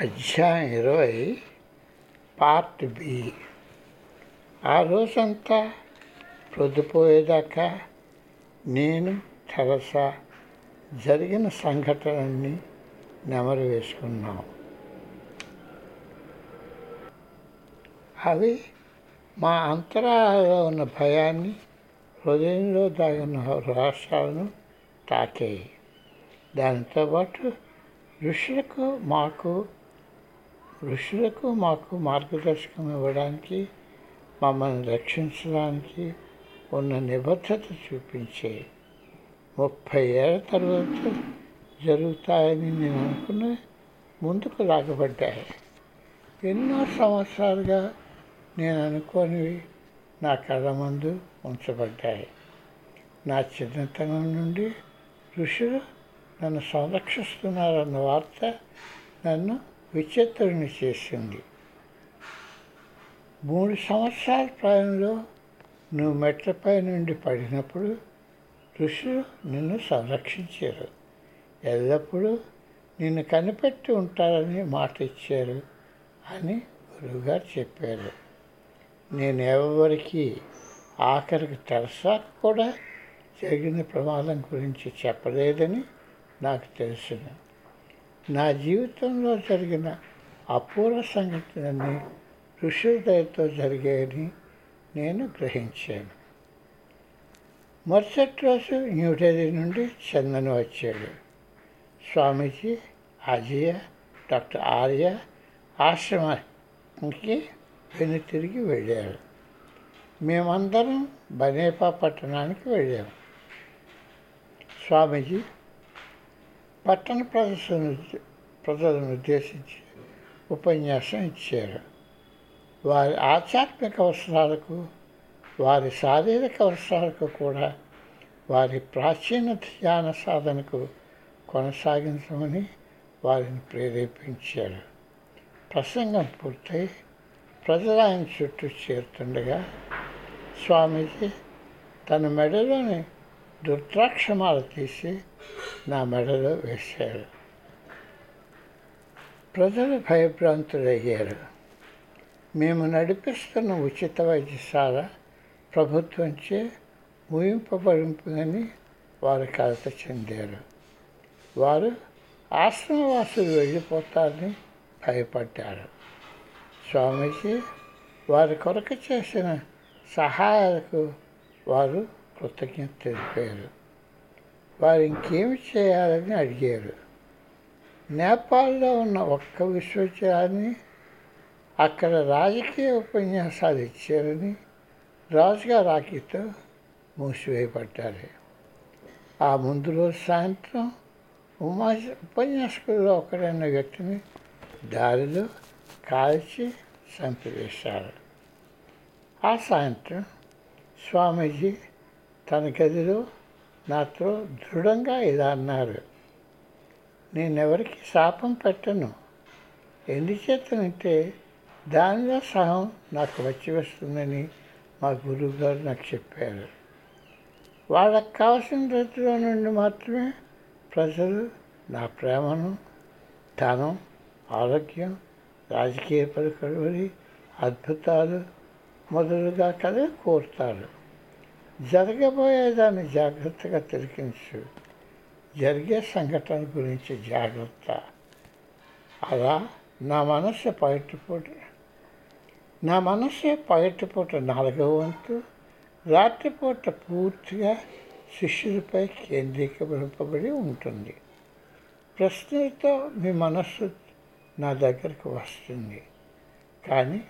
అధ్యాయం ఇరవై part B. ఆ రోజంతా ప్రొద్దుపోయేదాకా నేను తెరసా జరిగిన సంఘటనల్ని నెమరు వేసుకున్నాం. అవి మా అంతరాలలో ఉన్న భయాన్ని హృదయంలో దాగిన రాష్ట్రాలను తాకాయి. దానితో పాటు ఋషులకు మాకు ఋషులకు మాకు మార్గదర్శకం ఇవ్వడానికి మమ్మల్ని రక్షించడానికి ఉన్న నిబద్ధత చూపించే ముప్పై ఏళ్ళ తర్వాత జరుగుతాయని నేను అనుకున్న ముందుకు లాగబడ్డాయి. ఎన్నో సంవత్సరాలుగా నేను అనుకోనివి నా కళ్ళ ముందు ఉంచబడ్డాయి. నా చిన్నతనం నుండి ఋషులు నన్ను సంరక్షిస్తున్నారన్న వార్త నన్ను విచిత్రుని చేసింది. మూడు సంవత్సరాల ప్రాయంలో నువ్వు మెట్లపై నుండి పడినప్పుడు ఋషులు నిన్ను సంరక్షించారు. ఎల్లప్పుడూ నిన్ను కనిపెట్టి ఉంటారని మాట ఇచ్చారు అని గురువుగారు చెప్పారు. నేను ఎవరికి ఆఖరికి తెరసాకు కూడా జరిగిన ప్రమాదం గురించి చెప్పలేదని నాకు తెలుసును. నా జీవితంలో జరిగిన అపూర్వ సంఘటనని ఋషుల దయతో జరిగాయని నేను గ్రహించాను. మరుసటి రోజు న్యూఢిల్లీ నుండి చందన్ వచ్చాడు. స్వామీజీ అజయ డాక్టర్ ఆర్య ఆశ్రమానికి వెను తిరిగి వెళ్ళారు. మేమందరం బనేపా పట్టణానికి వెళ్ళాము స్వామీజీ పట్టణ ప్రదర్శన ప్రజలను ఉద్దేశించి ఉపన్యాసం ఇచ్చారు. వారి ఆధ్యాత్మిక అవసరాలకు వారి శారీరక అవసరాలకు కూడా వారి ప్రాచీన ధ్యాన సాధనకు కొనసాగించమని వారిని ప్రేరేపించారు. ప్రసంగం పూర్తయి ప్రజలు ఆయన చుట్టూ చేరుతుండగా స్వామీజీ తన మెడలోని రుద్రాక్షమాలు తీసి నా మెడలో వేశారు. ప్రజలు భయభ్రాంతులయ్యారు. మేము నడిపిస్తున్న ఉచిత వైద్యశాల ప్రభుత్వంచే ముయింపబడిందని వారు కలత చెందారు. వారు ఆశ్రమవాసులు వెళ్ళిపోతారని భయపడ్డారు. స్వామీజీ వారి కొరకు చేసిన సహాయాలకు వారు కృతజ్ఞత తెలిపారు వారు ఇంకేమి చేయాలని అడిగారు. నేపాల్లో ఉన్న ఒక్క విశ్వవిద్యాలయాన్ని అక్కడ రాజకీయ ఉపన్యాసాలు ఇచ్చారని రాజుగా రాఖీతో మూసివేయబడ్డారు. ఆ ముందు రోజు సాయంత్రం ఉమా ఉపన్యాసకుల్లో ఒకడైన వ్యక్తిని దారిలో కాల్చి చంపివేశారు. ఆ సాయంత్రం స్వామీజీ తన గదిలో నాతో దృఢంగా ఇలా అన్నారు. నేనెవరికి శాపం పెట్టను. ఎందుచేతనంటే దానిలో సహం నాకు వచ్చి వస్తుందని మా గురువుగారు నాకు చెప్పారు. వాళ్ళకి కావాల్సిన రీతిలో నుండి మాత్రమే ప్రజలు నా ప్రేమను ధనం ఆరోగ్యం రాజకీయ పలుకబడి అద్భుతాలు మొదలుగా కదా కోరుతారు. జరగబోయేదాన్ని జాగ్రత్తగా తిరిగించు జరిగే సంఘటన గురించి జాగ్రత్త. అలా నా మనస్సు పగటిపూట నా మనస్సు పగటిపూట నాలుగవ వంతు రాత్రిపూట పూర్తిగా శిష్యులపై కేంద్రీకరింపబడి ఉంటుంది. ప్రశ్నలతో మీ మనస్సు నా దగ్గరకు వస్తుంది. కానీ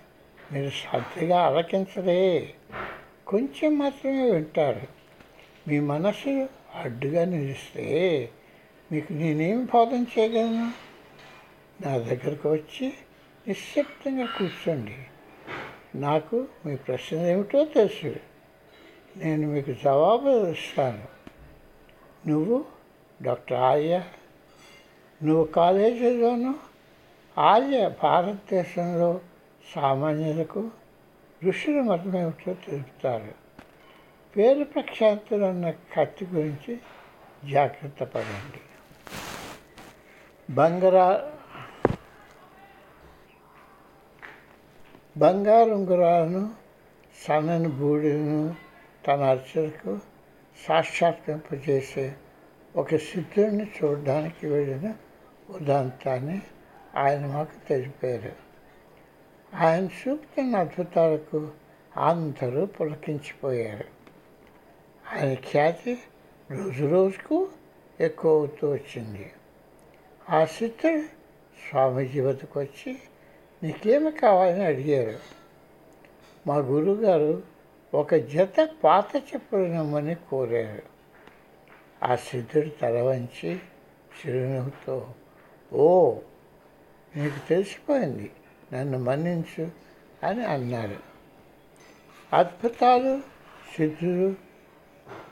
మీరు శ్రద్ధగా ఆలకించలే కొంచెం మాత్రమే వింటారు. మీ మనసు అడ్డుగా నిలిస్తే మీకు నేనేం బోధన చేయగలను? నా దగ్గరకు వచ్చి నిశ్శబ్దంగా కూర్చోండి. నాకు మీ ప్రశ్న ఏమిటో తెలుసు. నేను మీకు జవాబు ఇస్తాను. నువ్వు డాక్టర్ ఆర్య. నువ్వు కాలేజీలోనూ ఆర్య భారతదేశంలో సామాన్యులకు ఋషులు మతం తెలుపుతారు. పేరు ప్రఖ్యాతులు ఉన్న కత్తి గురించి జాగ్రత్త పడండి. బంగారా బంగారు ఉంగరాలను సన్నని బూడిను తన అర్చనకు సాక్షాత్కరింపజేసే ఒక సిద్ధుడిని చూడడానికి వెళ్ళిన ఉదాంతాన్ని ఆయన మాకు తెలిపారు. ఆయన చూపుతున్న అద్భుతాలకు అందరూ పులకించిపోయారు. ఆయన ఖ్యాతి రోజు రోజుకు ఎక్కువ అవుతూ వచ్చింది. ఆ సిద్ధుడు స్వామీజీ వద్దకు వచ్చి నీకేమి కావాలని అడిగారు? మా గురువుగారు ఒక జత పాత చెప్పులు కోరారు. ఆ సిద్ధుడు తల వంచి చిరునవ్వుతో ఓ నీకు తెలిసిపోయింది. నన్ను మన్నించు అని అన్నారు. అద్భుతాలు సిద్ధులు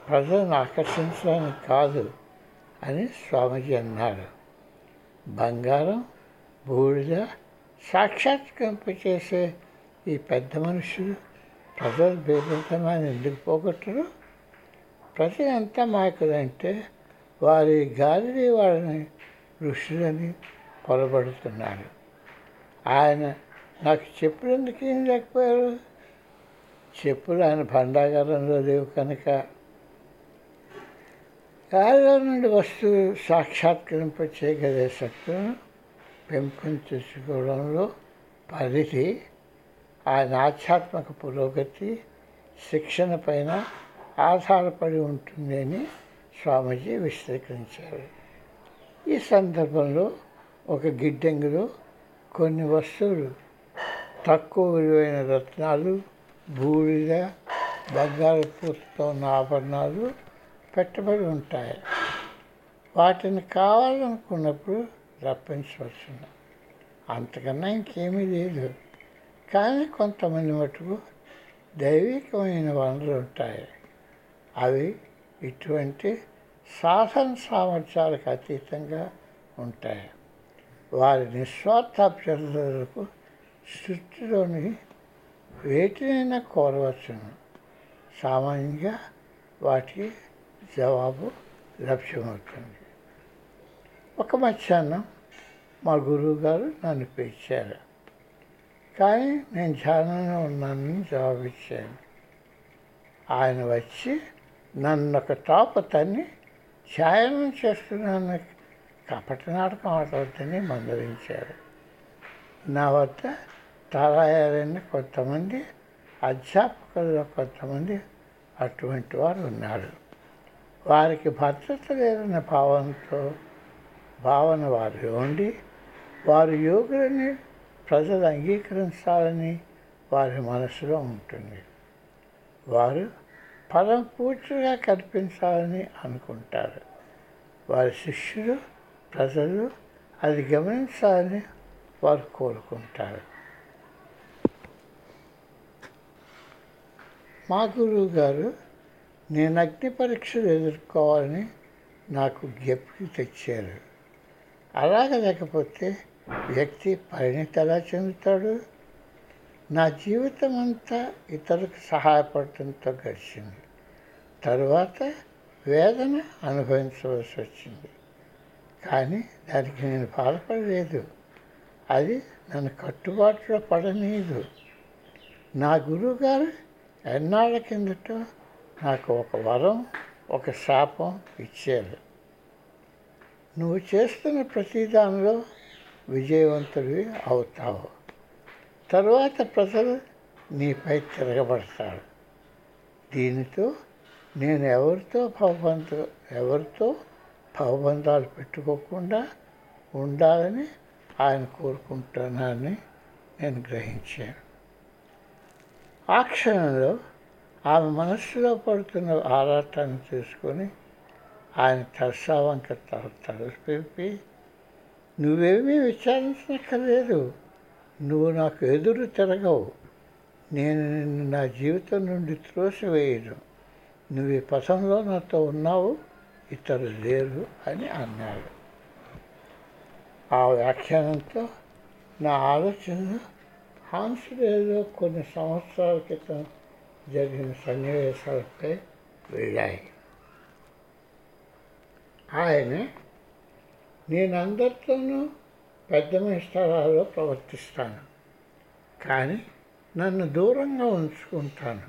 ప్రజలను ఆకర్షించడానికి కాదు అని స్వామీజీ అన్నారు. బంగారం బూడిద సాక్షాత్కరింపచేసే ఈ పెద్ద మనుషులు ప్రజలు బేదతనాన్ని ఎందుకు పోగొట్టరు? ప్రజలు ఎంత మాయకులంటే వారి గాలి వాళ్ళని ఋషులని పొరబడుతున్నారు. ఆయన నాకు చెప్పులు ఎందుకు ఏం లేకపోయారు? చెప్పులు ఆయన భండాగారంలో లేవు కనుక. గాలిలో నుండి వస్తువు సాక్షాత్కరింప చేయగలిగే శక్తులను పెంపొందించుకోవడంలో పరిధి ఆయన ఆధ్యాత్మిక పురోగతి శిక్షణ పైన ఆధారపడి ఉంటుంది అని స్వామీజీ విశ్లేషించారు ఈ సందర్భంలో ఒక గిడ్డంగిలో కొన్ని వస్తువులు తక్కువ విలువైన రత్నాలు బూడిద బంగారు పూతతో ఉన్న ఆభరణాలు పెట్టబడి ఉంటాయి. వాటిని కావాలనుకున్నప్పుడు రప్పించవచ్చును. అంతకన్నా ఇంకేమీ లేదు. కానీ కొంతమంది మటుకు దైవికమైన వనరులు ఉంటాయి. అవి ఇటువంటి సాధన సామర్థ్యాలకు అతీతంగా ఉంటాయి. వారి నిస్వార్థ అభ్యర్థులకు సృష్టిలోని వేటినైనా కోరవచ్చును. సామాన్యంగా వాటికి జవాబు లభ్యమవుతుంది. ఒక మధ్యాహ్నం మా గురువు గారు నన్ను పిలిచారు. కానీ నేను ధ్యానంలో ఉన్నానని జవాబిచ్చాను ఆయన వచ్చి నన్ను ఒక టాప్ తన్ని ధ్యానం చేస్తున్నాను కపట నాటకం ఆడవద్దని మందలించారు. నా వద్ద తయారైన కొంతమంది అధ్యాపకుల్లో కొంతమంది అటువంటి వారు ఉన్నారు. వారికి భద్రత లేదన్న భావంతో భావన వారు ఉండి వారు యోగులని ప్రజలు అంగీకరించాలని వారి మనసులో ఉంటుంది. వారు పరం పూర్తిగా కల్పించాలని అనుకుంటారు. వారి శిష్యులు ప్రజలు అది గమనించాలని వారు కోరుకుంటారు. మా గురువు గారు నేను అగ్ని పరీక్షలు ఎదుర్కోవాలని నాకు గెప్పి తెచ్చారు. అలాగ లేకపోతే వ్యక్తి పరిణితి ఎలా చెందుతాడు? నా జీవితం అంతా ఇతరులకు సహాయపడటంతో గడిచింది. తరువాత వేదన అనుభవించవలసి వచ్చింది. కానీ దానికి నేను బాధపడలేదు అది నన్ను కట్టుబాటులో పడనీయదు. నా గురువుగారు ఎన్నాళ్ళ కిందట నాకు ఒక వరం ఒక శాపం ఇచ్చారు. నువ్వు చేస్తున్న ప్రతిదానిలో విజయవంతుడివి అవుతావు. తరువాత ప్రజలు నీపై తిరగబడతారు. దీనితో నేను ఎవరితో భగవంతు ఎవరితో భవబంధాలు పెట్టుకోకుండా ఉండాలని ఆయన కోరుకుంటున్నానని నేను గ్రహించాను. ఆ క్షణంలో ఆమె మనస్సులో పడుతున్న ఆరాటాన్ని తీసుకొని ఆయన తరసావంక తలపి నువ్వేమీ విచారించక్కర్లేదు నువ్వు నాకు ఎదురు తిరగవు. నేను నిన్ను నా జీవితం నుండి త్రోసివేయను. నువ్వు ఈ పథంలో నాతో ఉన్నావు. ఇతరులు లేరు అని అన్నాడు. ఆ వ్యాఖ్యానంతో నా ఆలోచన హాన్స్డేలో కొన్ని సంవత్సరాల క్రితం జరిగిన సన్నివేశాలపై వెళ్ళాయి. ఆయన నేనందరితోనూ పెద్ద స్థలాల్లో ప్రవర్తిస్తాను కానీ నన్ను దూరంగా ఉంచుకుంటాను.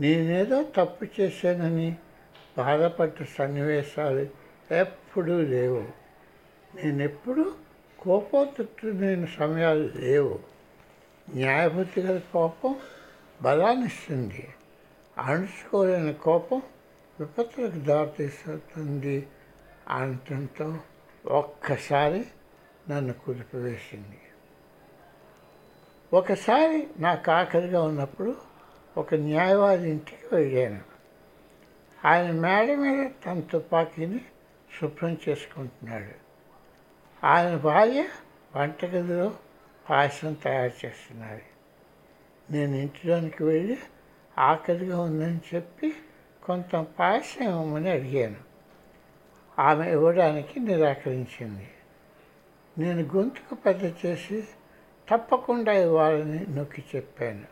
నేనేదో తప్పు చేశానని బాధపడ్డ సన్నివేశాలు ఎప్పుడూ లేవు. నేనెప్పుడూ కోపోతున్న సమయాలు లేవు. న్యాయబుద్ధి గల కోపం బలాన్నిస్తుంది. అణుచుకోలేని కోపం విపత్తులకు దారితీస్తుంది అనటంతో ఒక్కసారి నన్ను కుదిపివేసింది. ఒకసారి నాకు ఆఖరిగా ఉన్నప్పుడు ఒక న్యాయవాది ఇంటికి వెళ్ళాను. ఆయన మేడ మీద తన తుపాకీని శుభ్రం చేసుకుంటున్నాడు. ఆయన భార్య వంటగదిలో పాయసం తయారు చేస్తున్నది నేను ఇంటిలోనికి వెళ్ళి ఆకలిగా ఉందని చెప్పి కొంత పాయసం ఇవ్వమని అడిగాను. ఆమె ఇవ్వడానికి నిరాకరించింది. నేను గొంతుకు పెద్ద చేసి తప్పకుండా ఇవ్వాలని నొక్కి చెప్పాను.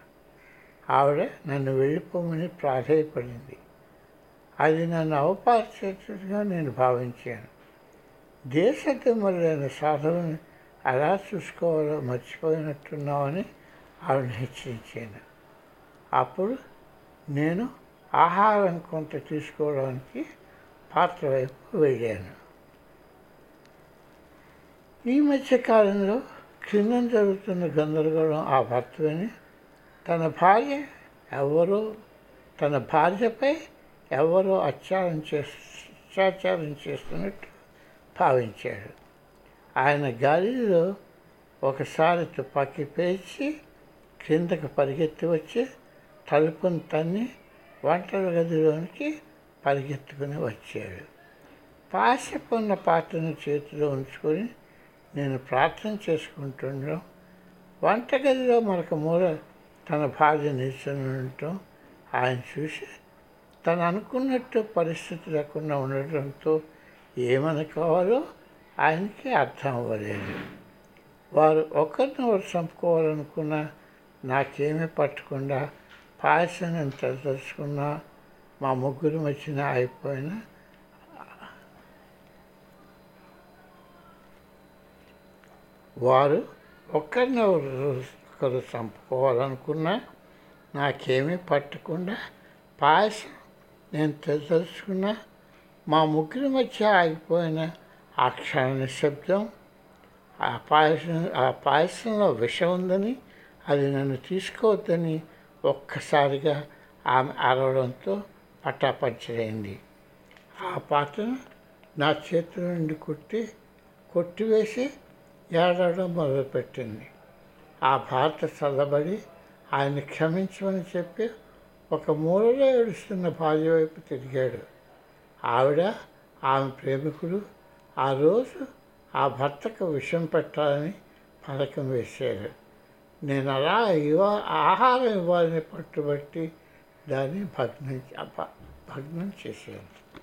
ఆవిడ నన్ను వెళ్ళిపోమని ప్రాధేయపడింది. అది నన్ను అవపార్చేట్టుగా నేను భావించాను. దేశదిమ్మలైన సాధువుని ఎలా చూసుకోవాలో మర్చిపోయినట్టున్నామని ఆవిడ హెచ్చరించాను. అప్పుడు నేను ఆహారం కొంత తీసుకోవడానికి పాత్ర వైపు వెళ్ళాను. ఈ మధ్య కాలంలో జరుగుతున్న గందరగోళం ఆ భర్తని తన భార్య ఎవరో తన భార్యపై ఎవరో అత్యాచారం చేస్తు అత్యాచారం చేస్తున్నట్టు భావించాడు ఆయన గాలిలో ఒకసారి తుపాకీ పేర్చి క్రిందకు పరిగెత్తి వచ్చి తలుపును తన్ని వంటల గదిలోనికి పరిగెత్తుకుని వచ్చాడు. పాశపున్న పాత్రను చేతిలో ఉంచుకొని నేను ప్రార్థన చేసుకుంటుండడం వంటగదిలో మరొక మూల తన భార్య నిల్చొని ఉండటం ఆయన చూసి తను అనుకున్నట్టు పరిస్థితి లేకుండా ఉండటంతో ఏమని కావాలో ఆయనకి అర్థం అవ్వలేదు. వారు ఒకరిని ఒకరు చంపుకోవాలనుకున్నా నాకేమీ పట్టకుండా పాయసం ఎంత తెలుసుకున్నా మా ముగ్గురు వచ్చిన అయిపోయిన వారు ఒకరిని ఒకరు చంపుకోవాలనుకున్నా నాకేమీ పట్టకుండా పాయసం నేను తెలుసుకున్నా మా ముగ్గురి మధ్య ఆగిపోయిన ఆ క్షణ నిశ్శబ్దం ఆ పాయసం ఆ పాయసంలో విషం ఉందని అది నన్ను తీసుకోవద్దని ఒక్కసారిగా ఆమె అరవడంతో పటాపంచలైంది. ఆ పాత్రను నా చేతుల నుండి కొట్టి కొట్టివేసి ఏడవడం మొదలుపెట్టింది. ఆ భారత చల్లబడి ఆయన క్షమించమని చెప్పి ఒక మూలలో ఏడుస్తున్న భార్య వైపు తిరిగాడు. ఆవిడ ఆమె ప్రేమికుడు ఆ రోజు ఆ భర్తకు విషం పెట్టాలని పథకం వేశారు. నేను అలా ఇవ్వ ఆహారం ఇవ్వాలని పట్టుబట్టి దాన్ని భగ్నం భగ్నం చేశాను.